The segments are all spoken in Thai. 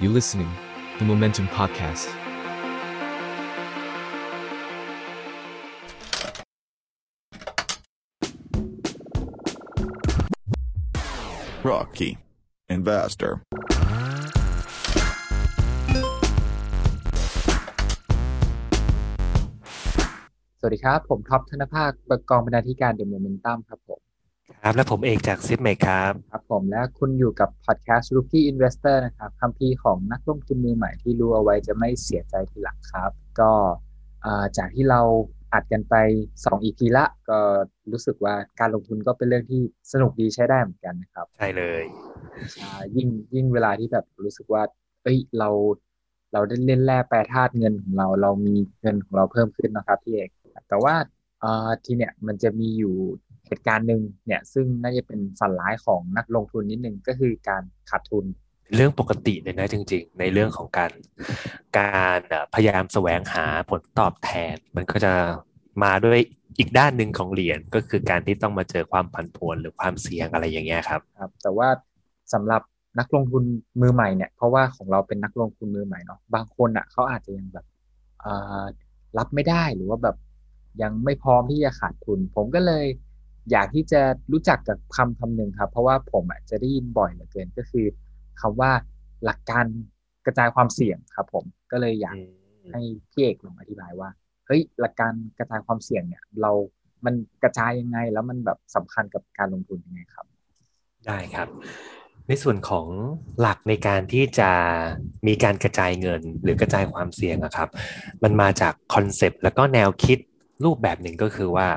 You listening, the Momentum Podcast. Rookie Investor สวัสดีครับ ผมท็อปธนภาคประจำกองบรรณาธิการเดอะโมเมนตัมครับผม ครับและผมเอกจากซิดเมกครับครับ ผมและคุณอยู่กับ podcast Rookie Investor นะครับคัมภีร์ของนักลงทุนมือใหม่ที่รู้เอาไว้จะไม่เสียใจทีหลังครับ ก็อ่าจากที่เราอัดกันไป 2 EP ละ ก็รู้สึกว่าการลงทุนก็เป็นเรื่องที่สนุกดีใช้ได้เหมือนกันนะครับ ใช่เลยอ่ายิ่งยิ่งเวลาที่แบบรู้สึกว่า เอ้ยเราเราได้เล่นแร่แปรธาตุเงินของเราเรามีเงินของเราเพิ่มขึ้นนะครับพี่เอกแต่ว่าอ่าทีเนี้ยมันจะมีอยู่ เหตุการณ์หนึ่งเนี่ยซึ่งน่าจะเป็นฝันร้ายของนักลงทุนนิดนึงก็คือการขาดทุน เรื่องปกติเลยนะจริง ๆ ในเรื่องของการการเอ่อพยายามแสวงหาผลตอบแทน มันก็จะมาด้วยอีกด้านหนึ่งของเหรียญก็คือการที่ต้องมาเจอความผันผวนหรือความเสี่ยงอะไรอย่างเงี้ยครับครับ แต่ว่าสำหรับนักลงทุนมือใหม่เนี่ยเพราะว่าของเราเป็นนักลงทุนมือใหม่เนาะบางคนอะเขาอาจจะยังแบบอ่ารับไม่ได้หรือว่าแบบยังไม่พร้อมที่จะขาดทุน ผมก็เลย อยากที่จะรู้จักกับคำคำหนึ่งครับ เพราะว่าผมอะจะได้ยินบ่อยเหลือเกินก็คือคำว่าหลักการกระจายความเสี่ยงครับ ผมก็เลยอยากให้พี่เอกลองอธิบายว่าเฮ้ยหลักการกระจายความเสี่ยงเนี่ย เรามันกระจายยังไง แล้วมันแบบสำคัญกับการลงทุนยังไงครับ ได้ครับ ในส่วนของหลักในการที่จะมีการกระจายเงินหรือกระจายความเสี่ยงอะครับ มันมาจากคอนเซปต์แล้วก็แนวคิด รูปแบบหนึ่งก็คือว่า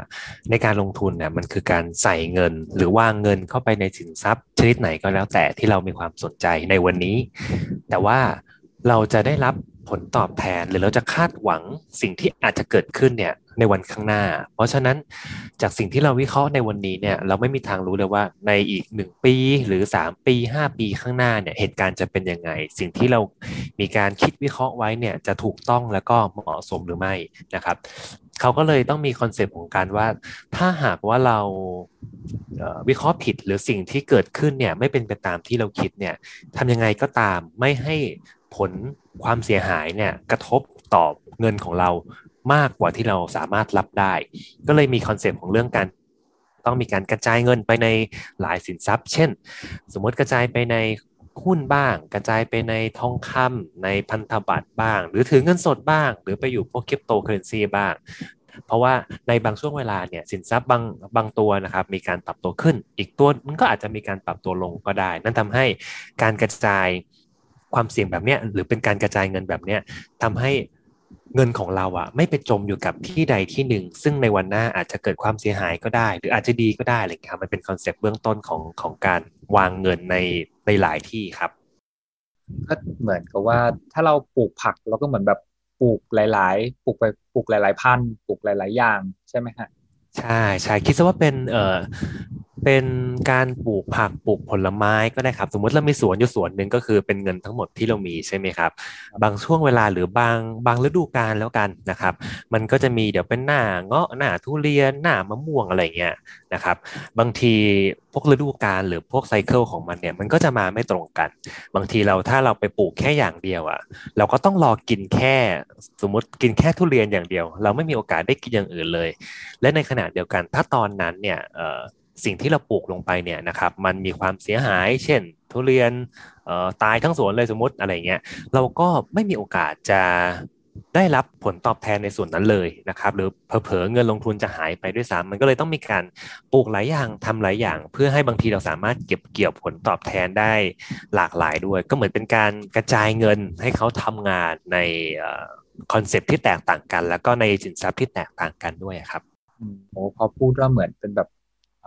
ในการลงทุนเนี่ยมันคือการใส่เงิน หรือว่างเงินเข้าไปในสินทรัพย์ ชนิดไหนก็แล้วแต่ที่เรามีความสนใจในวันนี้ แต่ว่าเราจะได้รับผลตอบแทนหรือเราจะคาดหวังสิ่งที่อาจจะเกิดขึ้นเนี่ยในวันข้างหน้า เพราะฉะนั้นจากสิ่งที่เราวิเคราะห์ในวันนี้เนี่ยเราไม่มีทางรู้เลยว่าในอีกหนึ่งปีหรือสามปีห้าปีข้างหน้าเนี่ยเหตุการณ์จะเป็นยังไง สิ่งที่เรามีการคิดวิเคราะห์ไว้เนี่ยจะถูกต้องแล้วก็เหมาะสมหรือไม่นะครับ เขาก็เลยต้องมี concept ของการว่า ถ้าหากว่าเราวิเคราะห์ผิดหรือสิ่งที่เกิดขึ้นเนี่ยไม่เป็นไปตามที่เราคิดเนี่ยทำยังไงก็ตามไม่ให้ผลความเสียหายเนี่ยกระทบต่อเงินของเรามากกว่าที่เราสามารถรับได้ ก็เลยมี concept ของเรื่องการต้องมีการกระจายเงินไปในหลายสินทรัพย์ เช่น สมมติกระจายไปใน หุ้นบ้าง กระจายไปในทองคำในพันธบัตรบ้าง หรือถือเงินสดบ้าง หรือไปอยู่พวกคริปโตเคอเรนซีบ้าง เพราะว่าในบางช่วงเวลาเนี่ยสินทรัพย์บางบางตัวนะครับมีการปรับตัวขึ้น อีกตัวมันก็อาจจะมีการปรับตัวลงก็ได้ นั่นทำให้การกระจายความเสี่ยงแบบเนี้ยหรือเป็นการกระจายเงินแบบเนี้ยทำให้เงินของเราอะไม่ไปจมอยู่กับที่ใดที่หนึ่ง ซึ่งในวันหน้าอาจจะเกิดความเสียหายก็ได้ หรืออาจจะดีก็ได้อะไรเงี้ยครับมันเป็น concept เบื้องต้นของของการวางเงินใน ในหลายที่ครับก็เหมือนกับว่าถ้าเราปลูกผักเราก็เหมือนแบบปลูกหลาย ๆ ปลูกไปปลูกหลาย ๆ พันธุ์ปลูกหลาย ๆ อย่างใช่ไหมฮะใช่ใช่คิดซะว่าเป็นเออ เป็นการปลูกผักปลูกผลไม้ก็ได้ครับ สมมติเรามีสวนอยู่สวนหนึ่งก็คือเป็นเงินทั้งหมดที่เรามีใช่ไหมครับ บางช่วงเวลาหรือบางบางฤดูกาลแล้วกันนะครับ มันก็จะมีเดี๋ยวเป็นหน้าเงาะหน้าทุเรียนหน้ามะม่วงอะไรเงี้ยนะครับ บางทีพวกฤดูกาลหรือพวกไซเคิลของมันเนี่ยมันก็จะมาไม่ตรงกัน บางทีเราถ้าเราไปปลูกแค่อย่างเดียวอะ่ะเราก็ต้องรอกินแค่สมมติกินแค่ทุเรียนอย่างเดียว เราไม่มีโอกาสได้กินอย่างอื่นเลย และในขณะเดียวกันถ้าตอนนั้นเนี่ยเอ่อ สิ่งที่เราปลูกลงไปเนี่ยนะครับมันมีความเสียหาย เช่น ทุเรียนตายทั้งสวนเลยสมมติอะไรเงี้ยเราก็ไม่มีโอกาสจะได้รับผลตอบแทนในส่วนนั้นเลยนะครับ หรือเผลอเงินลงทุนจะหายไปด้วยซ้ำมันก็เลยต้องมีการปลูกหลายอย่างทำหลายอย่าง เพื่อให้บางทีเราสามารถเก็บเกี่ยวผลตอบแทนได้หลากหลายด้วย ก็เหมือนเป็นการกระจายเงินให้เขาทำงานในคอนเซปที่แตกต่างกัน แล้วก็ในสินทรัพย์ที่แตกต่างกันด้วยครับโอ้พอพูดว่าเหมือนเป็นแบบ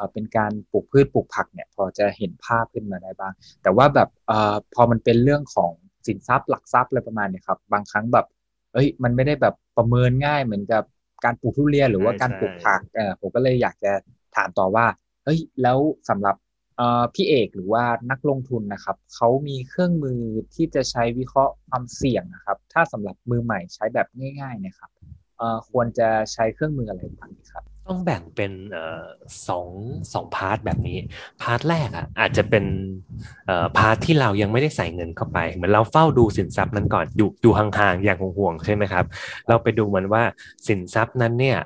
เอ่อเป็นการปลูกพืชปลูกผักเนี่ยพอจะเห็นภาพขึ้นมาได้บ้าง แต่ว่าแบบเอ่อพอมันเป็นเรื่องของสินทรัพย์หลักทรัพย์อะไรประมาณเนี้ยครับบางครั้งแบบเอ้ยมันไม่ได้แบบประเมินง่ายเหมือนกับการปลูกทุเรียนหรือว่าใช่การปลูกใช่ผักเออผมก็เลยอยากจะถามต่อว่าเฮ้ยแล้วสำหรับเอ่อพี่เอกหรือว่านักลงทุนนะครับเขามีเครื่องมือที่จะใช้วิเคราะห์ความเสี่ยงนะครับ ถ้าสำหรับมือใหม่ใช้แบบง่ายๆนะครับเอ่อควรจะใช้เครื่องมืออะไรบ้างดีครับ ต้องแบ่งเป็นสองสอง part แบบนี้ part แรกอะอาจจะเป็นพาร์ทที่เรายังไม่ได้ใส่เงินเข้าไป เหมือนเราเฝ้าดูสินทรัพย์นั้นก่อนอยู่อยู่ห่างๆอย่างห่วงๆใช่ไหมครับ เราไปดูมันว่าสินทรัพย์นั้นเนี่ย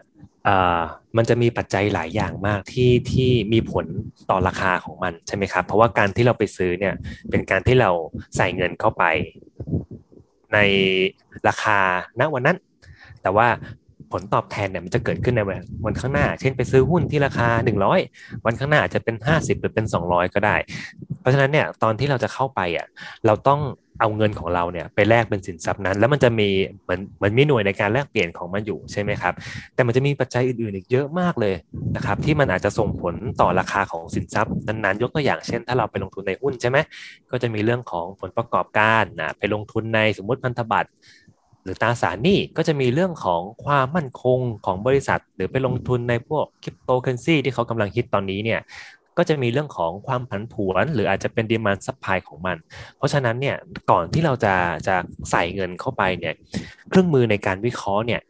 มันจะมีปัจจัยหลายอย่างมากที่ที่มีผลต่อราคาของมันใช่ไหมครับ เพราะว่าการที่เราไปซื้อเนี่ยเป็นการที่เราใส่เงินเข้าไป ในราคาณวันนั้น แต่ว่า ผลตอบแทนเนี่ยมันจะเกิดขึ้นในวันวันข้างหน้า เช่นไปซื้อหุ้นที่ราคา 100 วันข้างหน้าอาจจะเป็น 50 หรือเป็น 200 ก็ได้ เพราะฉะนั้นเนี่ยตอนที่เราจะเข้าไปอะเราต้องเอาเงินของเราเนี่ยไปแลกเป็นสินทรัพย์นั้น แล้วมันจะมีเหมือนเหมือนมีหน่วยในการแลกเปลี่ยนของมันอยู่ใช่ไหมครับ แต่มันจะมีปัจจัยอื่นๆอีกเยอะมากเลยนะครับที่มันอาจจะส่งผลต่อราคาของสินทรัพย์นั้นๆ ยกตัวอย่างเช่น ถ้าเราไปลงทุนในหุ้นใช่ไหมก็จะมีเรื่องของผลประกอบการนะไปลงทุนในสมมติพันธบัตร หรือตราสารหนี้ก็จะมีเรื่องของความมั่นคงของบริษัท หรือไปลงทุนในพวกคริปโตเคอเรนซีที่เขากำลังฮิตตอนนี้เนี่ยก็จะมีเรื่องของความผันผวน หรืออาจจะเป็น demand supply ของมัน เพราะฉะนั้นเนี่ยก่อนที่เราจะจะใส่เงินเข้าไปเนี่ยเครื่องมือในการวิเคราะห์เนี่ย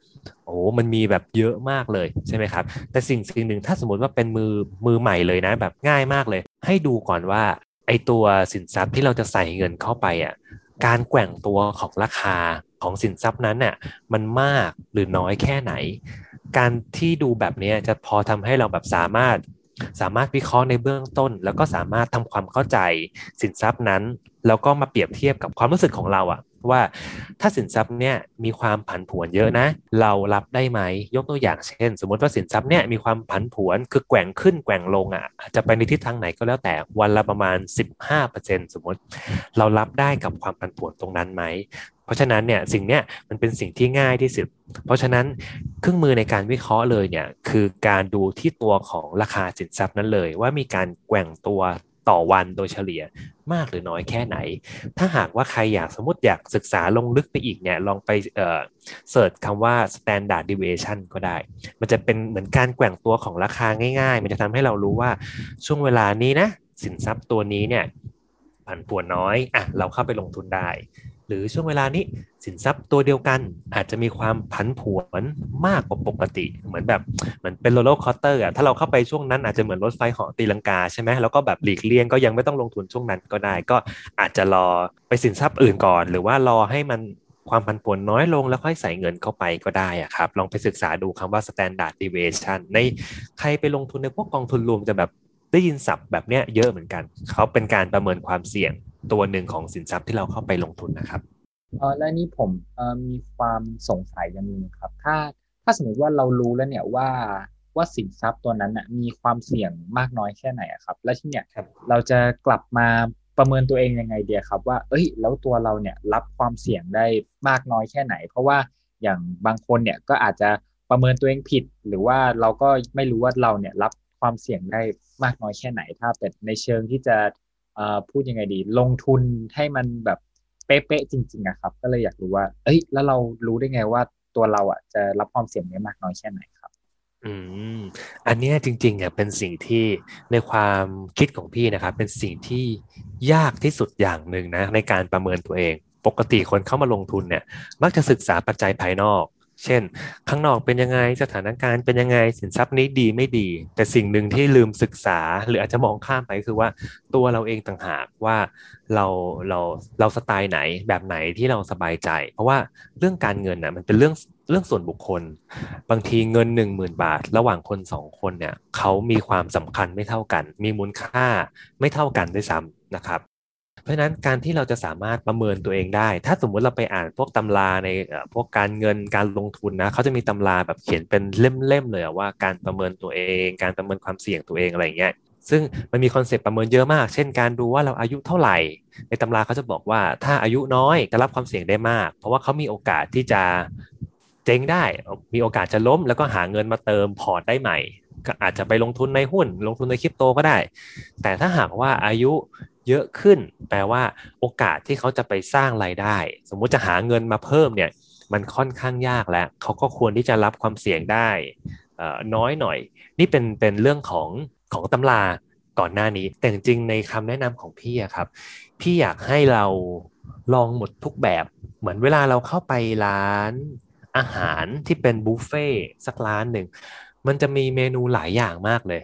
โอ้มันมีแบบเยอะมากเลยใช่ไหมครับ แต่สิ่งสิ่งหนึ่งถ้าสมมติว่าเป็นมือมือใหม่เลยนะแบบง่ายมากเลย ให้ดูก่อนว่าไอตัวสินทรัพย์ที่เราจะใส่เงินเข้าไปอะการแกว่งตัวของราคา ของสินทรัพย์นั้นน่ะมันมากหรือน้อยแค่ไหน การที่ดูแบบนี้จะพอทำให้เราแบบสามารถสามารถวิเคราะห์ในเบื้องต้น แล้วก็สามารถทำความเข้าใจสินทรัพย์นั้น แล้วก็มาเปรียบเทียบกับความรู้สึกของเราอะว่าถ้าสินทรัพย์เนี่ยมีความผันผวนเยอะนะ เรารับได้ไหมยกตัวอย่างเช่น สมมติว่าสินทรัพย์เนี่ยมีความผันผวนคือแกว่งขึ้นแกว่งลงอะจะไปในทิศทางไหนก็แล้วแต่วันละประมาณ 15%สมมติ เรารับได้กับความผันผวนตรงนั้นไหม เพราะฉะนั้นเนี่ยสิ่งเนี้ยมันเป็นสิ่งที่ง่ายที่สุด เพราะฉะนั้นเครื่องมือในการวิเคราะห์เลยเนี่ยคือการดูที่ตัวของราคาสินทรัพย์นั้นเลย ว่ามีการแกว่งตัวต่อวันโดยเฉลี่ยมากหรือน้อยแค่ไหน ถ้าหากว่าใครอยากสมมติอยากศึกษาลงลึกไปอีกเนี่ยลองไปเอ่อเสิร์ชคำว่า standard deviation ก็ได้ มันจะเป็นเหมือนการแกว่งตัวของราคาง่ายๆ มันจะทำให้เรารู้ว่าช่วงเวลานี้นะสินทรัพย์ตัวนี้เนี่ยผันผวนน้อยอะเราเข้าไปลงทุนได้ หรือช่วงเวลานี้สินทรัพย์ตัวเดียวกันอาจจะมีความผันผวนมากกว่าปกติ เหมือนแบบเหมือนเป็น roller coaster อะถ้าเราเข้าไปช่วงนั้นอาจจะเหมือนรถไฟเหาะตีลังกาใช่ไหมแล้วก็แบบหลีกเลี่ยงก็ยังไม่ต้องลงทุนช่วงนั้นก็ได้ ก็อาจจะรอไปสินทรัพย์อื่นก่อน หรือว่ารอให้มันความผันผวนน้อยลงแล้วค่อยใส่เงินเข้าไปก็ได้อะครับลองไปศึกษาดูคำว่า standard deviation ในใครไปลงทุนในพวกกองทุนรวมจะแบบได้ยินศัพท์แบบเนี้ยเยอะเหมือนกัน เขาเป็นการประเมินความเสี่ยง ตัวหนึ่งของสินทรัพย์ที่เราเข้าไปลงทุนนะครับเออและนี่ผมเออมีความสงสัยอย่างนึงครับ ถ้าถ้าสมมติว่าเรารู้แล้วเนี่ยว่าว่าสินทรัพย์ตัวนั้นน่ะมีความเสี่ยงมากน้อยแค่ไหนครับ และที่เนี่ยเราจะกลับมาประเมินตัวเองยังไงเดียครับ ว่า เอ้ย แล้วตัวเราเนี่ยรับความเสี่ยงได้มากน้อยแค่ไหน เพราะว่าอย่างบางคนเนี่ยก็อาจจะประเมินตัวเองผิด หรือว่าเราก็ไม่รู้ว่าเราเนี่ยรับความเสี่ยงได้มากน้อยแค่ไหน ถ้าแต่ในเชิงที่จะ พูดยังไงดี ลงทุนให้มันแบบเป๊ะๆจริงๆอะครับ ก็เลยอยากรู้ว่า เอ้ย แล้วเรารู้ได้ไงว่าตัวเราอะจะรับความเสี่ยงนี้มากน้อยแค่ไหนครับ อืม อันนี้จริงๆอะเป็นสิ่งที่ในความคิดของพี่นะครับ เป็นสิ่งที่ยากที่สุดอย่างหนึ่งนะ ในการประเมินตัวเอง ปกติคนเข้ามาลงทุนเนี่ย มักจะศึกษาปัจจัยภายนอก เช่น ข้างนอกเป็นยังไงสถานการณ์เป็นยังไงสินทรัพย์นี้ดีไม่ดี แต่สิ่งหนึ่งที่ลืมศึกษาหรืออาจจะมองข้ามไปคือว่าตัวเราเองต่างหากว่าเราเราเราสไตล์ไหนแบบไหนที่เราสบายใจ เพราะว่าเรื่องการเงินน่ะมันเป็นเรื่องเรื่องส่วนบุคคล บางทีเงินหนึ่งหมื่นบาท ระหว่างคนสองคนเนี่ยเขามีความสำคัญไม่เท่ากัน มีมูลค่าไม่เท่ากันด้วยซ้ำนะครับ เพราะฉะนั้นการที่เราจะสามารถประเมินตัวเองได้ ถ้าสมมุติเราไปอ่านพวกตำราในพวกการเงินการลงทุนนะเขาจะมีตำราแบบเขียนเป็นเล่มๆเลยว่าการประเมินตัวเอง การประเมินความเสี่ยงตัวเองอะไรเงี้ยซึ่งมันมี concept ประเมินเยอะมาก เช่นการดูว่าเราอายุเท่าไหร่ ในตำราเขาจะบอกว่าถ้าอายุน้อยจะรับความเสี่ยงได้มาก เพราะว่าเขามีโอกาสที่จะเจ๊งได้ มีโอกาสจะล้ม แล้วก็หาเงินมาเติม port ได้ใหม่ ก็อาจจะไปลงทุนในหุ้น ลงทุนในคริปโตก็ได้ แต่ถ้าหากว่าอายุ เยอะขึ้น แปลว่าโอกาสที่เขาจะไปสร้างรายได้ สมมุติจะหาเงินมาเพิ่มเนี่ยมันค่อนข้างยากแล้วเขาก็ควรที่จะรับความเสี่ยงได้น้อยหน่อย นี่เป็นเป็นเรื่องของของตำราก่อนหน้านี้ แต่จริงๆในคำแนะนำของพี่ครับ พี่อยากให้เราลองหมดทุกแบบ เหมือนเวลาเราเข้าไปร้านอาหารที่เป็นบุฟเฟ่สักร้านหนึ่ง มันจะมีเมนูหลายอย่างมากเลย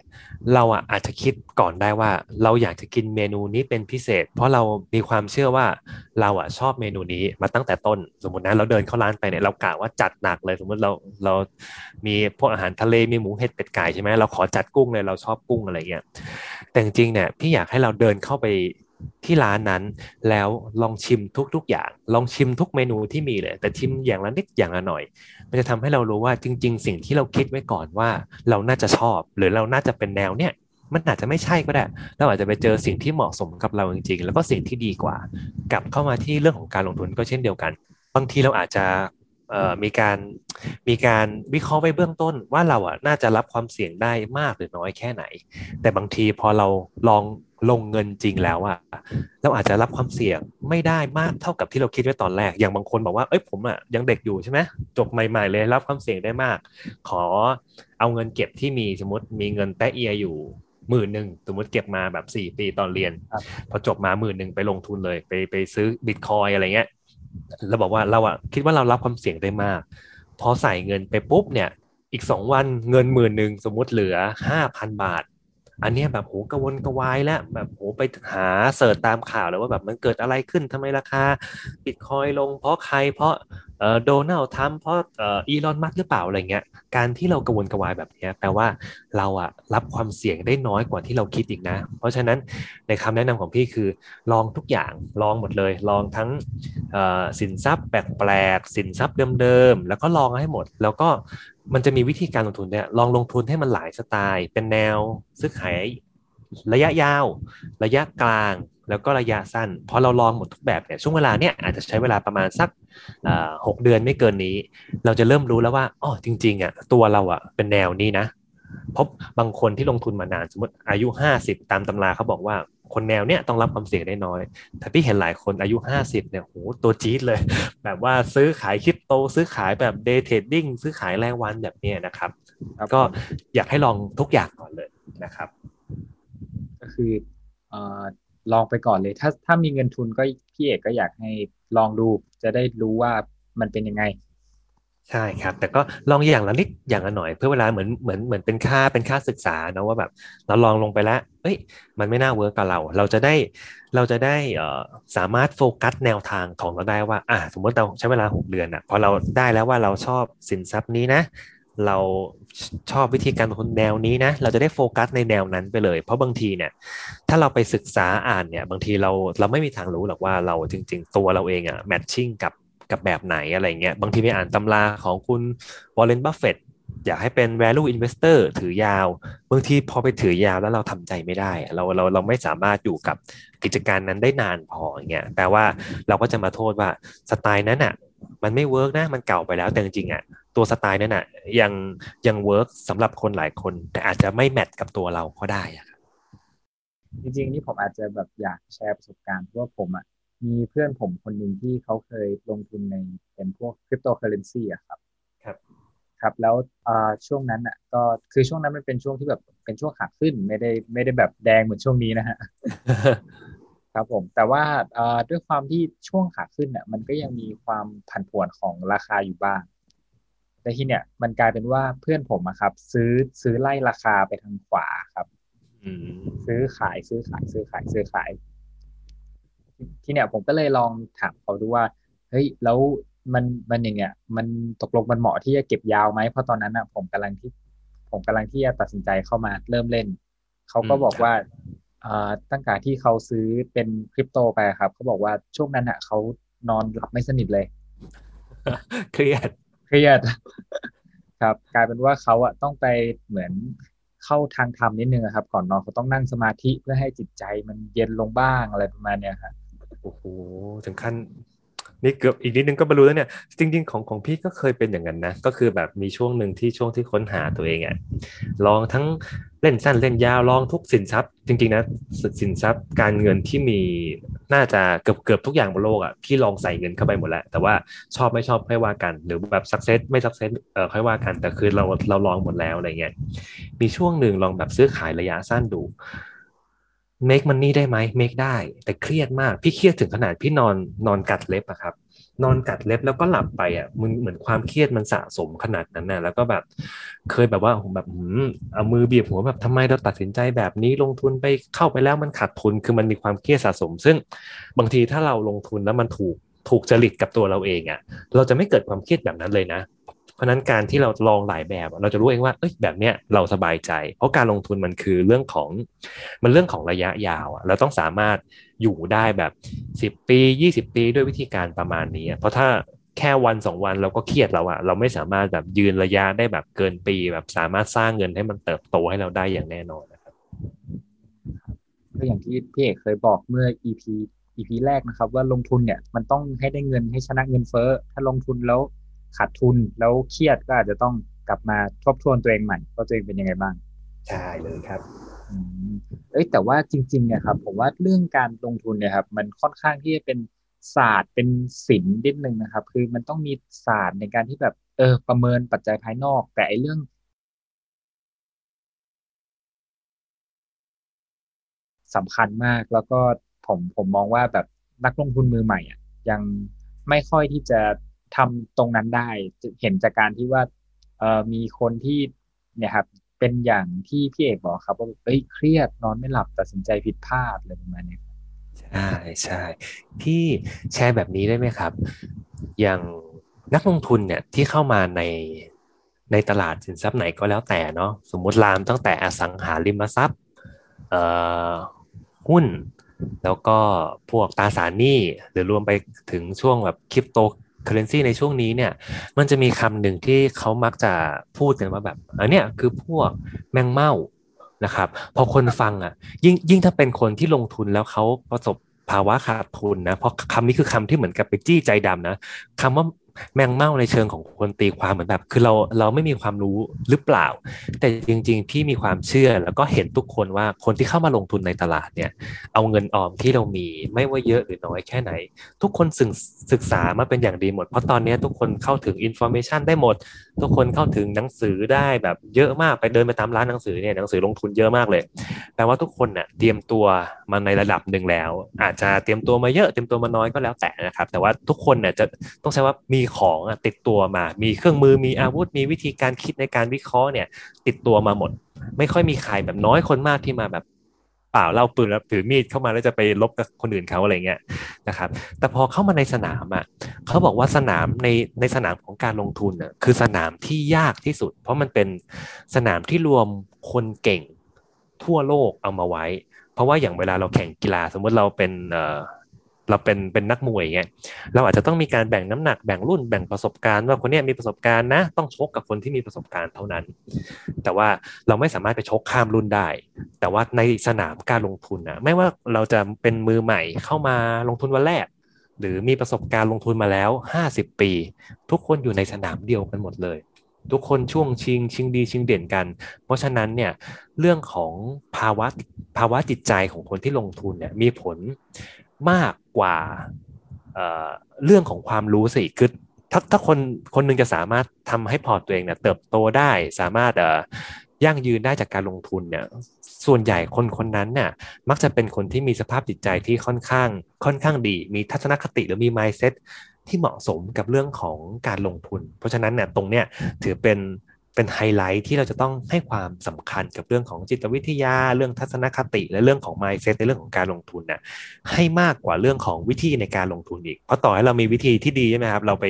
เราอะอาจจะคิดก่อนได้ว่า เราอยากจะกินเมนูนี้เป็นพิเศษ เพราะเรามีความเชื่อว่าเราอะชอบเมนูนี้มาตั้งแต่ต้น สมมตินะเราเดินเข้าร้านไปเนี่ยเรากะว่าจัดหนักเลย สมมติเราเรามีพวกอาหารทะเลมีหมูเห็ดเป็ดไก่ใช่ไหมเราขอจัดกุ้งเลยเราชอบกุ้งอะไรเงี้ยแต่จริงเนี่ยพี่อยากให้เราเดินเข้าไป ที่ร้านนั้นแล้วลองชิมทุก ๆ อย่าง ลองชิมทุกเมนูที่มีเลย แต่ชิมอย่างละนิดอย่างละหน่อย มันจะทำให้เรารู้ว่าจริง ๆ สิ่งที่เราคิดไว้ก่อนว่า เราน่าจะชอบ หรือเราน่าจะเป็นแนวเนี้ยมันอาจจะไม่ใช่ก็ได้ เราอาจจะไปเจอสิ่งที่เหมาะสมกับเราจริงๆ แล้วก็สิ่งที่ดีกว่า กลับเข้ามาที่เรื่องของการลงทุนก็เช่นเดียวกัน บางทีเราอาจจะมีการมีการวิเคราะห์ไว้เบื้องต้นว่าเราอะน่าจะรับความเสี่ยงได้มากหรือน้อยแค่ไหน แต่บางทีพอเราลอง ลงเงินจริงแล้วอะเราอาจจะรับความเสี่ยงไม่ได้มากเท่ากับที่เราคิดไว้ตอนแรก อย่างบางคนบอกว่าเอ้ยผมอะยังเด็กอยู่ใช่ไหมจบใหม่ๆเลยรับความเสี่ยงได้มาก ขอเอาเงินเก็บที่มีสมมติมีเงินแตะเอียอยู่หมื่นหนึ่งสมมติเก็บมาแบบสี่ปีตอนเรียน พอจบมาหมื่นหนึ่งไปลงทุนเลย ไปไปซื้อบิตคอยอะไรเงี้ยเราบอกว่าเราอะคิดว่าเรารับความเสี่ยงได้มาก พอใส่เงินไปปุ๊บเนี่ยอีกสองวันเงินหมื่นหนึ่งสมมติเหลือห้าพันบาท อันนี้แบบโหกระวนกระวายแล้วแบบโหไปหาเสิร์ชตามข่าวแล้วว่าแบบมันเกิดอะไรขึ้นทำไมราคาบิตคอยลงเพราะใครเพราะโดนัลด์ทรัมป์เพราะอีลอนมัสหรือเปล่าอะไรเงี้ย การที่เรากระวนกระวายแบบนี้แปลว่าเราอะรับความเสี่ยงได้น้อยกว่าที่เราคิดอีกนะ เพราะฉะนั้นในคำแนะนำของพี่คือลองทุกอย่างลองหมดเลย ลองทั้งสินทรัพย์แปลกๆสินทรัพย์เดิมๆแล้วก็ลองให้หมด แล้วก็มันจะมีวิธีการลงทุนเนี่ยลองลงทุนให้มันหลายสไตล์ เป็นแนวซื้อขายระยะยาว ระยะกลางแล้วก็ระยะสั้นพอเราลองหมดทุกแบบเนี่ยช่วงเวลาเนี่ยอาจจะใช้เวลาประมาณสักหกเดือนไม่เกินนี้ เราจะเริ่มรู้แล้วว่าอ๋อจริงๆอะตัวเราอะเป็นแนวนี้นะพราะบางคนที่ลงทุนมานานสมมติอายุห้าสิบตามตำราเขาบอกว่า คนแนวเนี้ยต้องรับความเสี่ยงได้น้อย แต่พี่เห็นหลายคนอายุห้าสิบเนี่ยโหตัวจี๊ดเลย แบบว่าซื้อขายคริปโต ซื้อขายแบบ day trading ซื้อขายรายวันแบบนี้นะครับ ก็อยากให้ลองทุกอย่างก่อนเลยนะครับ ก็คือเอ่อลองไปก่อนเลย ถ้าถ้ามีเงินทุนก็พี่เอกก็อยากให้ลองดูจะได้รู้ว่ามันเป็นยังไง ใช่ครับ แต่ก็ลองอย่างละนิดอย่างละหน่อยเพื่อเวลาเหมือนเหมือนเหมือนเป็นค่าเป็นค่าศึกษานะว่าแบบ เราลองลงไปแล้วเอ้ยมันไม่น่า work กับเรา เราจะได้เราจะได้เอ่อสามารถโฟกัสแนวทางของเราได้ว่าอ่าสมมติเราใช้เวลาหกเดือนอะพอเราได้แล้วว่าเราชอบสินทรัพย์นี้นะ เราชอบวิธีการลงทุนแนวนี้นะ เราจะได้โฟกัสในแนวนั้นไปเลย เพราะบางทีเนี่ยถ้าเราไปศึกษาอ่านเนี่ยบางทีเราเราไม่มีทางรู้หรอกว่าเราจริง ๆ ตัวเราเองอะ matching กับ กับแบบไหนอะไรเงี้ยบางทีไปอ่านตำราของคุณWarren Buffett อยากให้เป็น value investor ถือยาว บางทีพอไปถือยาวแล้วเราทำใจไม่ได้ เราเราเราไม่สามารถอยู่กับกิจการนั้นได้นานพออย่างเงี้ยแปลว่าเราก็จะมาโทษว่าสไตล์นั้นอะมันไม่ work นะมันเก่าไปแล้วแต่จริงๆอะตัวสไตล์นั้นอะยังยัง work สำหรับคนหลายคน แต่อาจจะไม่ match กับตัวเราก็ได้อะจริงๆนี่ผมอาจจะแบบอยากแชร์ประสบการณ์เพราะว่าผมอะ มีเพื่อนผมคนหนึ่งที่เขาเคยลงทุนในเป็นพวกคริปโตเคอเรนซีอะครับ ครับ ครับแล้วช่วงนั้นอะ ก็คือช่วงนั้นมันเป็นช่วงที่แบบเป็นช่วงขาขึ้นไม่ได้ไม่ได้แบบแดงเหมือนช่วงนี้นะฮะครับผมแต่ว่าด้วยความที่ช่วงขาขึ้นอะมันก็ยังมีความผันผวนของราคาอยู่บ้างแต่ทีเนี้ยมันกลายเป็นว่าเพื่อนผมอะครับ ซื้อซื้อไล่ราคาไปทางขวาครับซื้อขายซื้อขายซื้อขายซื้อขาย ทีเนี้ยผมก็เลยลองถามเขาดูว่า เฮ้ย แล้วมันมันอย่างเงี้ยมันตกลงมันเหมาะที่จะเก็บยาวไหมเพราะตอนนั้นอะผมกำลังที่ ผมกำลังที่จะตัดสินใจเข้ามาเริ่มเล่น เขาก็บอกว่าตั้งแต่ที่เขาซื้อเป็นคริปโตไปครับ เขาบอกว่าช่วงนั้นอะเขานอนหลับไม่สนิทเลย เครียด เครียด ครับ กลายเป็นว่าเขาอะต้องไปเหมือนเข้าทางธรรมนิดนึงครับ ก่อนนอนเขาต้องนั่งสมาธิเพื่อให้จิตใจมันเย็นลงบ้างอะไรประมาณเนี้ยครับ โอ้โหถึงขั้นนี่เกือบอีกนิดนึงก็บรรลุแล้วเนี่ย จริง ๆ ของของพี่ก็เคยเป็นอย่างนั้นนะ ก็คือแบบมีช่วงหนึ่งที่ช่วงที่ค้นหาตัวเองอะลองทั้งเล่นสั้นเล่นยาวลองทุกสินทรัพย์ จริง ๆ นะสินทรัพย์การเงินที่มีน่าจะเกือบเกือบทุกอย่างบนโลกอะพี่ลองใส่เงินเข้าไปหมดแล้วแต่ว่าชอบไม่ชอบค่อยว่ากัน หรือแบบสักเซสไม่สักเซสเออค่อยว่ากันแต่คือเราเราลองหมดแล้วอะไรเงี้ยมีช่วงหนึ่งลองแบบซื้อขายระยะสั้นดู make money ได้ไหม make ได้ แต่เครียดมาก พี่เครียดถึงขนาดพี่นอนนอนกัดเล็บอะครับ นอนกัดเล็บแล้วก็หลับไปอะมันเหมือนความเครียดมันสะสมขนาดนั้นน่ะแล้วก็แบบเคยแบบว่าผมแบบเอามือเบียบหัวแบบทำไมเราตัดสินใจแบบนี้ลงทุนไปเข้าไปแล้วมันขาดทุนคือมันมีความเครียดสะสม ซึ่งบางทีถ้าเราลงทุนแล้วมันถูกถูกจริตกับตัวเราเองอะเราจะไม่เกิดความเครียดแบบนั้นเลยนะ ราะนั้นการที่เราลองหลายแบบ เราจะรู้เองว่าเอ้ยแบบเนี้ยเราสบายใจ เพราะการลงทุนมันคือเรื่องของมันเรื่องของระยะยาวอะเราต้องสามารถอยู่ได้แบบสิบปียี่สิบปีด้วยวิธีการประมาณนี้ เพราะถ้าแค่วันสองวันเราก็เครียดแล้วอะเราไม่สามารถแบบยืนระยะได้แบบเกินปี แบบสามารถสร้างเงินให้มันเติบโตให้เราได้อย่างแน่นอนนะครับก็อย่างที่พี่เอกเคยบอกเมื่อ EP EP แรกนะครับ ว่าลงทุนเนี่ยมันต้องให้ได้เงินให้ชนะเงินเฟ้อถ้าลงทุนแล้ว ขาดทุนแล้วเครียดก็อาจจะต้องกลับมาทบทวนตัวเองใหม่ว่าตัวเองเป็นยังไงบ้าง ใช่เลยครับอืมเอ้ยแต่ว่าจริงๆเนี่ยครับ ผมว่าเรื่องการลงทุนเนี่ยครับ มันค่อนข้างที่จะเป็นศาสตร์เป็นศิลป์นิดนึงนะครับ คือมันต้องมีศาสตร์ในการที่แบบเออประเมินปัจจัยภายนอก แต่ไอ้เรื่องสำคัญมากแล้วก็ผมผมมองว่าแบบนักลงทุนมือใหม่อะยังไม่ค่อยที่จะ ทำตรงนั้นได้เห็นจากการที่ว่าเออมีคนที่เนี่ยครับเป็นอย่างที่พี่เอกบอกครับว่าเอ้ยเครียดนอนไม่หลับตัดสินใจผิดพลาดอะไรประมาณนี้ใช่ใช่พี่แชร์แบบนี้ได้ไหมครับ อย่างนักลงทุนเนี่ยที่เข้ามาในในตลาดสินทรัพย์ไหนก็แล้วแต่เนาะสมมติลามตั้งแต่อสังหาริมทรัพย์เอ่อหุ้น แล้วก็พวกตราสารหนี้หรือรวมไปถึงช่วงแบบคริปโต คอเรนซีในช่วงนี้เนี่ย มันจะมีคำหนึ่งที่เขามักจะพูดกันว่าแบบอันเนี้ยคือพวกแมงเม่านะครับ พอคนฟังอะ ยิ่งยิ่งถ้าเป็นคนที่ลงทุนแล้วเขาประสบภาวะขาดทุนนะ เพราะคำนี้คือคำที่เหมือนกับไปจี้ใจดำนะคำว่า แมงเม่าในเชิงของคนตีความเหมือนแบบ คือเราเราไม่มีความรู้หรือเปล่า แต่จริง ๆ พี่มีความเชื่อแล้วก็เห็นทุกคนว่าคนที่เข้ามาลงทุนในตลาดเนี่ย เอาเงินออมที่เรามีไม่ว่าเยอะหรือน้อยแค่ไหน ทุกคนศึกศึกษามาเป็นอย่างดีหมด เพราะตอนนี้ทุกคนเข้าถึงอินโฟเมชันได้หมด ทุกคนเข้าถึงหนังสือได้แบบเยอะมากไปเดินไปตามร้านหนังสือเนี่ยหนังสือลงทุนเยอะมากเลยแปลว่าทุกคนเนี่ยเตรียมตัวมาในระดับหนึ่งแล้ว อาจจะเตรียมตัวมาเยอะเตรียมตัวมาน้อยก็แล้วแต่นะครับ แต่ว่าทุกคนเนี่ยจะต้องใช้ว่ามีของอะติดตัวมา มีเครื่องมือมีอาวุธ มีวิธีการคิดในการวิเคราะห์เนี่ย ติดตัวมาหมด ไม่ค่อยมีใครแบบน้อยคนมากที่มาแบบเปล่าเล่าปืนแล้วถือมีดเข้ามาแล้วจะไปลบกับคนอื่นเขาอะไรเงี้ยนะครับ แต่พอเข้ามาในสนามอะเขาบอกว่าสนามในในสนามของการลงทุนอะคือสนามที่ยากที่สุด เพราะมันเป็นสนามที่รวมคนเก่งทั่วโลกเอามาไว้ เพราะว่าอย่างเวลาเราแข่งกีฬาสมมติเราเป็นเอ่อ เราเป็นเป็นนักมวยเงี้ยเราอาจจะต้องมีการแบ่งน้ำหนักแบ่งรุ่นแบ่งประสบการณ์ว่าคนนี้มีประสบการณ์นะ ต้องชกกับคนที่มีประสบการณ์เท่านั้น แต่ว่าเราไม่สามารถไปชกข้ามรุ่นได้ แต่ว่าในสนามการลงทุนนะไม่ว่าเราจะเป็นมือใหม่เข้ามาลงทุนวันแรก หรือมีประสบการณ์ลงทุนมาแล้ว 50 ปี ทุกคนอยู่ในสนามเดียวกันหมดเลย ทุกคนช่วงชิงชิงดีชิงเด่นกัน เพราะฉะนั้นเนี่ยเรื่องของภาวะภาวะจิตใจของคนที่ลงทุนเนี่ยมีผล มากกว่าเเรื่องของความรู้สิคือถ้าถ้าคนคนหนึงจะสามารถทำให้พอร์ตตัวเองเนี่ยเติบโตได้สามารถเอ่อย่งยืนได้จากการลงทุนเนี่ยส่วนใหญ่คนคนนั้นเนี่ยมักจะเป็นคนที่มีสภาพจิตใจที่ค่อนข้างค่อนข้างดี มีทัศนคติหรือมี mindset ที่เหมาะสมกับเรื่องของการลงทุน เพราะฉะนั้นเนี่ยตรงเนี้ยถือเป็น เป็นไฮไลท์ที่เราจะต้องให้ความสำคัญกับเรื่องของจิตวิทยา เรื่องทัศนคติ และเรื่องของ mindset ในเรื่องของการลงทุนน่ะให้มากกว่าเรื่องของวิธีในการลงทุนอีก เพราะต่อให้เรามีวิธีที่ดีใช่ไหมครับ เราไป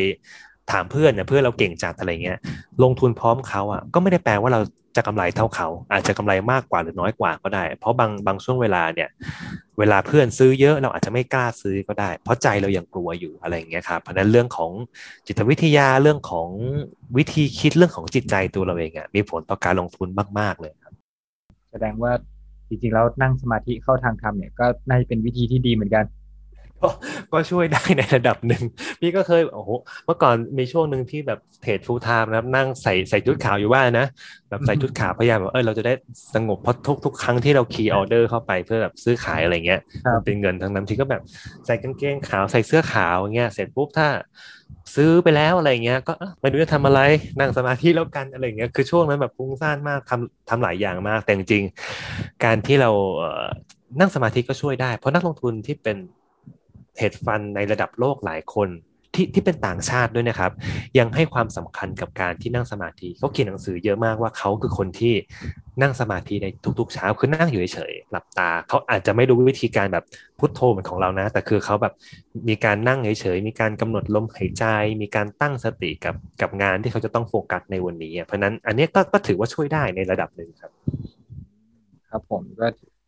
ถามเพื่อนเนี่ยเพื่อนเราเก่งจัดอะไรเงี้ยลงทุนพร้อมเขาอะก็ไม่ได้แปลว่าเราจะกำไรเท่าเขา อาจจะกำไรมากกว่าหรือน้อยกว่าก็ได้ เพราะบางบางช่วงเวลาเนี่ย เวลาเพื่อนซื้อเยอะเราอาจจะไม่กล้าซื้อก็ได้ เพราะใจเรายังกลัวอยู่อะไรเงี้ยครับเพราะฉะนั้นเรื่องของจิตวิทยาเรื่องของวิธีคิดเรื่องของจิตใจตัวเราเองอะมีผลต่อการลงทุนมากๆเลยครับ แสดงว่าจริงๆแล้วนั่งสมาธิเข้าทางธรรมเนี่ยก็น่าจะเป็นวิธีที่ดีเหมือนกัน ก็ก็ช่วยได้ในระดับหนึ่ง พี่ก็เคยโอ้โหเมื่อก่อนมีช่วงหนึ่งที่แบบ trade full-time นะครับนั่งใส่ใส่ชุดขาวอยู่บ้านนะแบบใส่ชุดขาวพยายามแบบเออเราจะได้สงบเพราะทุกทุกครั้งที่เรา key order เข้าไปเพื่อแบบซื้อขายอะไรเงี้ยครับมันเป็นเงินทั้งนั้นที่ก็แบบใส่กางเกงขาวใส่เสื้อขาวอย่างเงี้ยเสร็จปุ๊บถ้าซื้อไปแล้วอะไรเงี้ยก็เอ้าไม่รู้จะทำอะไรนั่งสมาธิแล้วกันอะไรเงี้ยคือช่วงนั้นแบบฟุ้งซ่านมากทำทำหลายอย่างมากแต่จริงๆการที่เราเอ่อนั่งสมาธิก็ช่วยได้ เพราะนักลงทุนที่เป็น เฮดฟันในระดับโลกหลายคนที่ที่เป็นต่างชาติด้วยนะครับ ยังให้ความสำคัญกับการที่นั่งสมาธิเขาเขียนหนังสือเยอะมากว่าเขาคือคนที่นั่งสมาธิในทุกๆเช้าคือนั่งอยู่เฉยๆหลับตาเขาอาจจะไม่รู้วิธีการแบบพุทโธเหมือนของเรานะ แต่คือเขาแบบมีการนั่งเฉยๆมีการกำหนดลมหายใจ มีการตั้งสติกับกับงานที่เขาจะต้องโฟกัสในวันนี้เพราะนั้นอันนี้ก็ก็ถือว่าช่วยได้ในระดับหนึ่งครับ ครับผมก็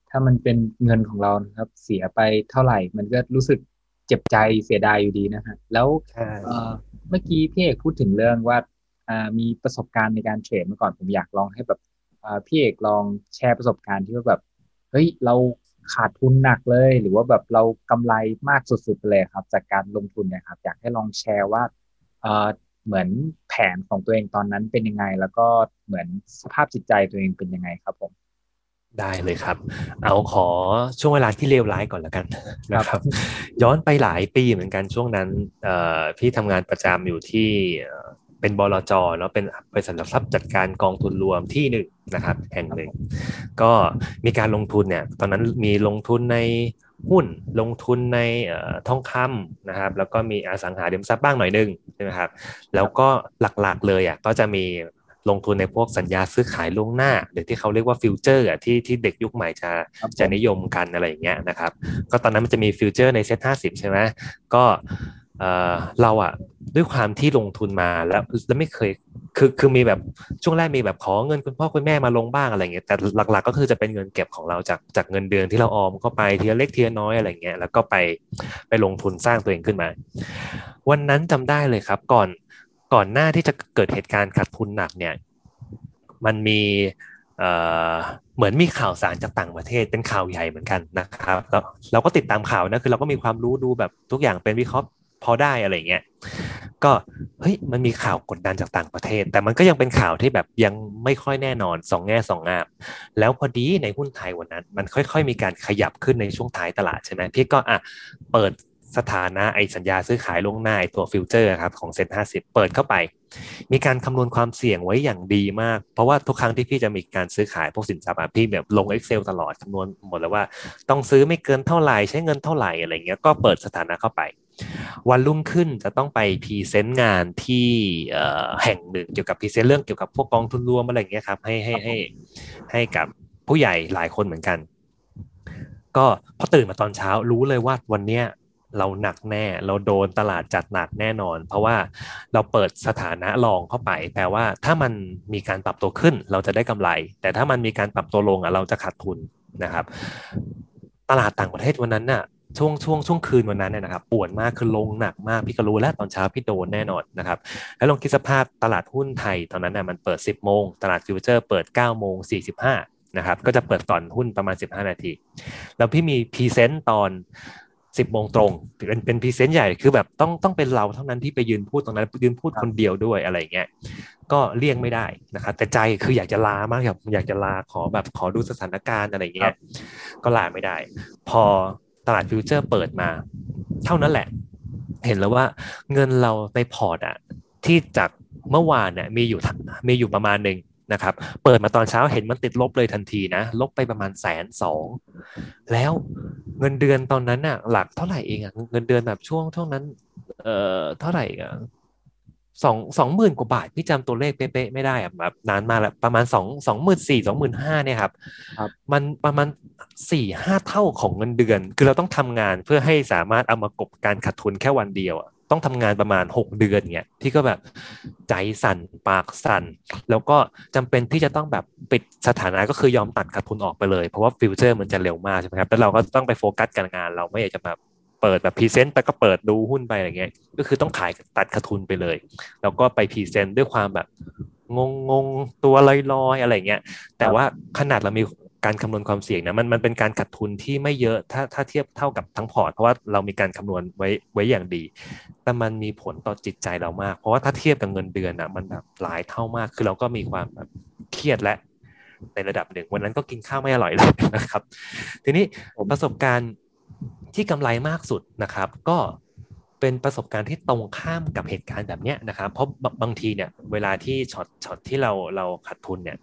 ถ้ามันเป็นเงินของเรานะครับ เสียไปเท่าไหร่มันก็รู้สึก เจ็บใจเสียดายอยู่ดีนะฮะแล้วใช่เอ่อเมื่อกี้พี่เอกพูดถึงเรื่องว่าอ่ามีประสบการณ์ในการเทรดมาก่อนผมอยากลองให้แบบอ่าพี่เอกลองแชร์ประสบการณ์ที่ว่าแบบเฮ้ยเราขาดทุนหนักเลย หรือว่าแบบเรากำไรมากสุดๆไปเลยครับ จากการลงทุนเนะครับ อยากให้ลองแชร์ว่าเอ่อเหมือนแผนของตัวเองตอนนั้นเป็นยังไง แล้วก็เหมือนสภาพจิตใจตัวเองเป็นยังไงครับผม ได้เลยครับ เอาขอช่วงเวลาที่เลวร้ายก่อนแล้วกันนะครับ ย้อนไปหลายปีเหมือนกันช่วงนั้นเอ่อพี่ทำงานประจำอยู่ที่เอ่อเป็นบลจเนาะเป็นบริษัทหลักทรัพย์จัดการกองทุนรวมที่หนึ่งนะครับแห่งหนึ่ง ก็มีการลงทุนเนี่ยตอนนั้นมีลงทุนในหุ้นลงทุนในเอ่อทองคำนะครับ แล้วก็มีอสังหาริมทรัพย์บ้างหน่อยหนึงใช่ไหมครับ แล้วก็หลักๆเลยอะก็จะมี ลงทุนในพวกสัญญาซื้อขายล่วงหน้า หรือที่เขาเรียกว่าฟิวเจอร์อะที่ที่เด็กยุคใหม่จะครับผมจะนิยมกันอะไรอย่างเงี้ยนะครับ ก็ตอนนั้นมันจะมีฟิวเจอร์ในเซ็ตห้าสิบใช่ไหมก็เอ่อเราอะด้วยความที่ลงทุนมาแล้วแล้วไม่เคยคือคือมีแบบช่วงแรกมีแบบขอเงินคุณพ่อคุณแม่มาลงบ้างอะไรเงี้ยแต่หลักๆ ก็คือจะเป็นเงินเก็บของเราจากจากเงินเดือนที่เราออมเข้าไปทีละเล็กทีละน้อยอะไรเงี้ยแล้วก็ไปไปลงทุนสร้างตัวเองขึ้นมา วันนั้นจำได้เลยครับก่อน ก่อนหน้าที่จะเกิดเหตุการณ์ขาดทุนหนักเนี่ย มันมีเหมือนมีข่าวสารจากต่างประเทศเป็นข่าวใหญ่เหมือนกันนะครับแล้วเราก็ติดตามข่าวนะคือเราก็มีความรู้ดูแบบทุกอย่างเป็นวิเคราะห์พอได้อะไรเงี้ยก็เฮ้ยมันมีข่าวกดดันจากต่างประเทศ แต่มันก็ยังเป็นข่าวที่แบบยังไม่ค่อยแน่นอนสองแง่สองงามแล้วพอดีในหุ้นไทยวันนั้น มันค่อย ๆ มีการขยับขึ้นในช่วงท้ายตลาดใช่ไหมพี่ก็อะเปิด สถานะไอสัญญาซื้อขายล่วงหน้าไอตัวฟิวเจอร์ครับของเซ็นห้าสิบเปิดเข้าไป มีการคำนวณความเสี่ยงไว้อย่างดีมาก เพราะว่าทุกครั้งที่พี่จะมีการซื้อขายพวกสินทรัพย์พี่แบบลง Excel ตลอดคำนวณหมดแล้วว่า ต้องซื้อไม่เกินเท่าไหร่ใช้เงินเท่าไหร่อะไรเงี้ยก็เปิดสถานะเข้าไป วันรุ่งขึ้นจะต้องไป present งานที่แห่งหนึ่งเกี่ยวกับ present เรื่องเกี่ยวกับพวกกองทุนรวมอะไรเงี้ยครับให้ให้ให้ให้กับผู้ใหญ่หลายคนเหมือนกัน ก็พอตื่นมาตอนเช้ารู้เลยว่าวันเนี้ย เราหนักแน่ เราโดนตลาดจัดหนักแน่นอน เพราะว่าเราเปิดสถานะรองเข้าไป แปลว่าถ้ามันมีการปรับตัวขึ้น เราจะได้กำไร แต่ถ้ามันมีการปรับตัวลงอะเราจะขาดทุนนะครับ ตลาดต่างประเทศวันนั้นน่ะช่วงช่วงช่วงคืนวันนั้นเนี่ยนะครับปวดมากคือลงหนักมากพี่ก็รู้แล้วตอนเช้าพี่โดนแน่นอนนะครับแล้วลองคิดสภาพตลาดหุ้นไทยตอนนั้นน่ะมันเปิด 10 โมง ตลาดฟิวเจอร์เปิด 9 โมง 45นะครับก็จะเปิดก่อนหุ้นประมาณ 15 นาที แล้วพี่มี present ตอน 10โมงตรงเป็นเป็น present ใหญ่คือแบบต้องต้องเป็นเราเท่านั้นที่ไปยืนพูดตรงนั้นยืนพูดคนเดียวด้วยอะไรอย่างเงี้ยก็เลี่ยงไม่ได้นะครับแต่ใจคืออยากจะลามากอยากอยากจะลาขอแบบขอดูสถานการณ์อะไรอย่างเงี้ยก็ลาไม่ได้ พอตลาดฟิวเจอร์เปิดมา เท่านั้นแหละ เห็นแล้วว่าเงินเราในพอร์ตอะที่จากเมื่อวานเนี่ยมีอยู่ทั้งมีอยู่ประมาณหนึ่ง นะครับเปิดมาตอนเช้าเห็นมันติดลบเลยทันทีนะ ลบไปประมาณแสนสองแล้วเงินเดือนตอนนั้นน่ะ หลักเท่าไหร่เองอะเงินเดือนแบบช่วงช่วงนั้น เอ่อเท่าไหร่อะสองสองหมื่นกว่าบาทพี่จำตัวเลขเป๊ะๆไม่ได้อะแบบนานมากแล้วประมาณสองสองหมื่นสี่สองหมื่นห้าเนี่ยครับครับมันประมาณสี่ห้าเท่าของเงินเดือน คือเราต้องทำงานเพื่อให้สามารถเอามากบการขาดทุนแค่วันเดียวอะ ต้องทำงานประมาณหกเดือนเงี้ยพี่ก็แบบใจสั่นปากสั่น แล้วก็จำเป็นที่จะต้องแบบปิดสถานะก็คือยอมตัดขาดทุนออกไปเลย เพราะว่าฟิวเจอร์มันจะเร็วมากใช่ไหมครับแล้วเราก็ต้องไปโฟกัสการงาน เราไม่อยากจะแบบเปิดแบบ present แต่ก็เปิดดูหุ้นไปอะไรเงี้ยก็คือต้องขายตัดขาดทุนไปเลย แล้วก็ไป present ด้วยความแบบงงงๆตัวลอยๆ อะไรเงี้ย แต่ว่าขนาดเรามี การคำนวณความเสี่ยงนะมันมันเป็นการขาดทุนที่ไม่เยอะถ้าถ้าเทียบเท่ากับทั้งพอร์ตเพราะว่าเรามีการคำนวณไว้ไว้อย่างดี แต่มันมีผลต่อจิตใจเรามาก เพราะว่าถ้าเทียบกับเงินเดือนอะมันแบบหลายเท่ามากคือเราก็มีความแบบเครียดและในระดับหนึ่งวันนั้นก็กินข้าวไม่อร่อยเลยนะครับ ทีนี้ผมประสบการณ์ที่กำไรมากสุดนะครับ ก็เป็นประสบการณ์ที่ตรงข้ามกับเหตุการณ์แบบเนี้ยนะครับ เพราะบางบางทีเนี่ยเวลาที่ช็อตช็อตที่เราเราขาดทุนเนี่ย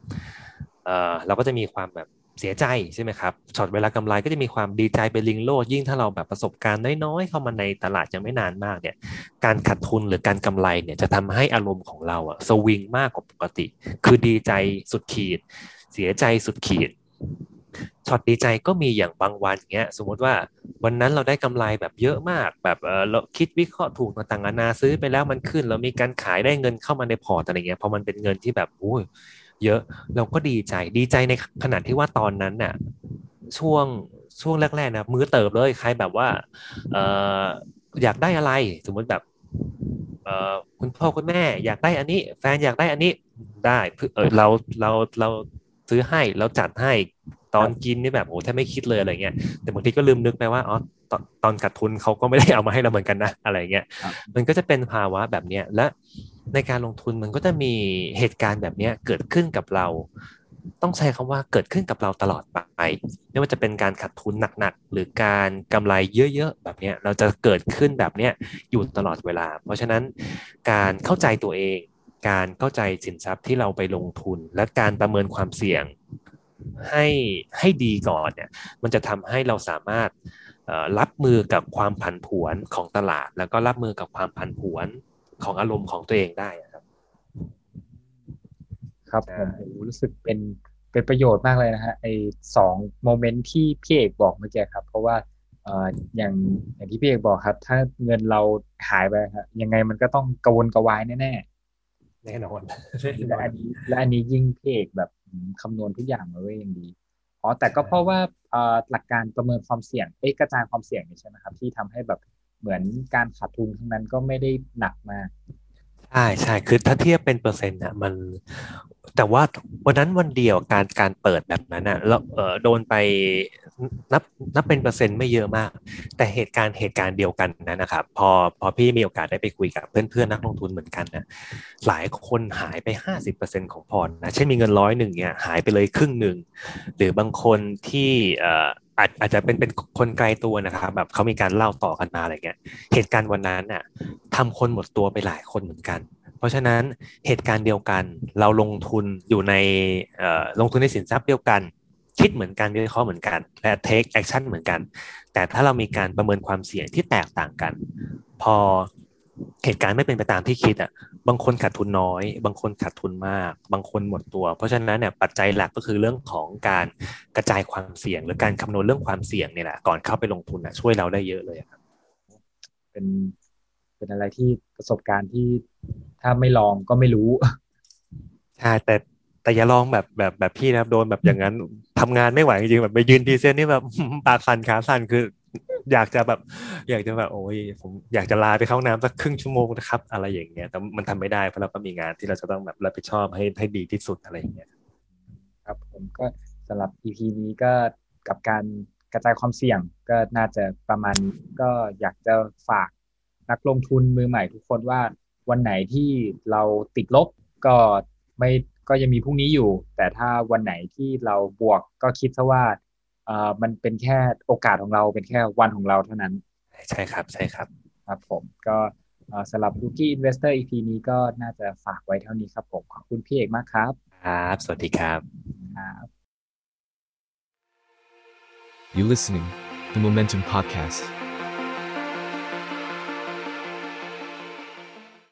เออเราก็จะมีความแบบ เสียใจใช่ไหมครับช็อตเวลากำไรก็จะมีความดีใจเป็นลิงโลดยิ่งถ้าเราแบบประสบการณ์น้อยๆเข้ามาในตลาดยังไม่นานมากเนี่ยการขาดทุนหรือการกำไรเนี่ยจะทำให้อารมณ์ของเราอะสวิงมากกว่าปกติ คือดีใจสุดขีด เสียใจสุดขีดช็อตดีใจก็มีอย่างบางวันเงี้ย สมมติว่าวันนั้นเราได้กำไรแบบเยอะมาก แบบเออเราคิดวิเคราะห์ถูกต่างๆนานาซื้อไปแล้วมันขึ้น เรามีการขายได้เงินเข้ามาในพอร์ตอะไรเงี้ยพอมันเป็นเงินที่แบบโอ้ย เยอะเราก็ดีใจดีใจในขณะที่ว่าตอนนั้นน่ะช่วงช่วงแรกๆนะมือเติบเลยใครแบบว่าเอออยากได้อะไรสมมติแบบเออคุณพ่อคุณแม่อยากได้อันนี้ แฟนอยากได้อันนี้ได้เออเราเราเราซื้อให้เราจัดให้ตอนกินนี่แบบโอ้แทบไม่คิดเลยอะไรเงี้ยแต่บางทีก็ลืมนึกไปว่าอ๋อตอนตอนขาดทุนเขาก็ไม่ได้เอามาให้เราเหมือนกันนะอะไรเงี้ยครับมันก็จะเป็นภาวะแบบเนี้ยและ ในการลงทุนมันก็จะมีเหตุการณ์แบบนี้เกิดขึ้นกับเรา ต้องใช้คำว่าเกิดขึ้นกับเราตลอดไป ไม่ว่าจะเป็นการขาดทุนหนักๆ หรือการกำไรเยอะๆ แบบนี้เราจะเกิดขึ้นแบบนี้อยู่ตลอดเวลา เพราะฉะนั้นการเข้าใจตัวเอง การเข้าใจสินทรัพย์ที่เราไปลงทุน และการประเมินความเสี่ยงให้ให้ดีก่อนเนี่ยมันจะทำให้เราสามารถรับมือกับความผันผวนของตลาด แล้วก็รับมือกับความผันผวน ของอารมณ์ของตัวเองได้อะครับ ครับใช่ผมโอ้โหรู้สึกเป็นเป็นประโยชน์มากเลยนะฮะไอสองโมเมนต์ที่พี่เอกบอกเมื่อกี้ครับ เพราะว่าเอ่ออย่างอย่างที่พี่เอกบอกครับ ถ้าเงินเราหายไปครับยังไงมันก็ต้องกระวนกระวายแน่แน่นอนๆและอันนี้และอันนี้ยิ่งพี่เอกแบบอืมคำนวณทุกอย่างมาไว้อย่างดีอ๋อแต่ก็เพราะว่าเอ่อหลักการประเมินความเสี่ยงเอ้ยกระจายความเสี่ยงนี่ใช่ไหมครับ ที่ทำให้แบบ เหมือนการขาดทุนครั้งนั้นก็ไม่ได้หนักมากใช่ใช่คือถ้าเทียบเป็นเปอร์เซ็นต์อะมัน แต่ว่าวันนั้นวันเดียวการการเปิดแบบนั้นอะแล้วเออโดนไปนับนับเป็นเปอร์เซ็นต์ไม่เยอะมาก แต่เหตุการณ์เหตุการณ์เดียวกันนั้นนะครับพอพอพี่มีโอกาสได้ไปคุยกับเพื่อนเพื่อนนักลงทุนเหมือนกันนะหลายคนหายไปห้าสิบเปอร์เซ็นของพอร์ตนะเช่นมีเงินร้อยหนึ่งเนี่ยหายไปเลยครึ่งหนึ่งหรือบางคนที่เออ อาจอาจจะเป็นเป็นคนไกลตัวนะครับแบบเขามีการเล่าต่อกันมาอะไรเงี้ยเหตุการณ์วันนั้นน่ะทำคนหมดตัวไปหลายคนเหมือนกัน เพราะฉะนั้นเหตุการณ์เดียวกันเราลงทุนอยู่ในลงทุนในสินทรัพย์เดียวกัน คิดเหมือนกันวิเคราะห์เหมือนกัน และ take action เหมือนกัน แต่ถ้าเรามีการประเมินความเสี่ยงที่แตกต่างกัน พอ เหตุการณ์ไม่เป็นไปตามที่คิดอะ บางคนขาดทุนน้อย บางคนขาดทุนมาก บางคนหมดตัว เพราะฉะนั้นเนี่ยปัจจัยหลักก็คือเรื่องของการกระจายความเสี่ยง หรือการคำนวณเรื่องความเสี่ยงเนี่ยแหละก่อนเข้าไปลงทุนอะช่วยเราได้เยอะเลยอะครับเป็นเป็นอะไรที่ประสบการณ์ที่ถ้าไม่ลองก็ไม่รู้ใช่แต่แต่อย่าลองแบบแบบแบบพี่นะครับโดนแบบอย่างนั้นทำงานไม่ไหวจริงๆแบบไปยืนพรีเซนต์นี่แบบปากสั่นขาสั่นคือ อยากจะแบบ อยากจะแบบโอ้ยผมอยากจะลาไปเข้าห้องน้ำสักครึ่งชั่วโมงนะครับ อะไรอย่างเงี้ยแต่มันทำไม่ได้เพราะเราก็มีงานที่เราจะต้องแบบรับผิดชอบให้ให้ดีที่สุดอะไรอย่างเงี้ยครับผมก็สำหรับ EP นี้ก็กับการกระจายความเสี่ยงก็น่าจะประมาณนี้ก็อยากจะฝากนักลงทุนมือใหม่ทุกคนว่าวันไหนที่เราติดลบก็ไม่ก็ยังมีพรุ่งนี้อยู่ แต่ถ้าวันไหนที่เราบวกก็คิดซะว่า มันเป็นแค่โอกาสของเราเป็นแค่วันของเราเท่านั้น ใช่ครับใช่ครับครับผมก็เอ่อสำหรับ Rookie Investor EP นี้ก็น่าจะฝากไว้เท่านี้ครับผม ขอบคุณพี่เอกมากครับ ครับ สวัสดีครับครับ You listening, the Momentum Podcast.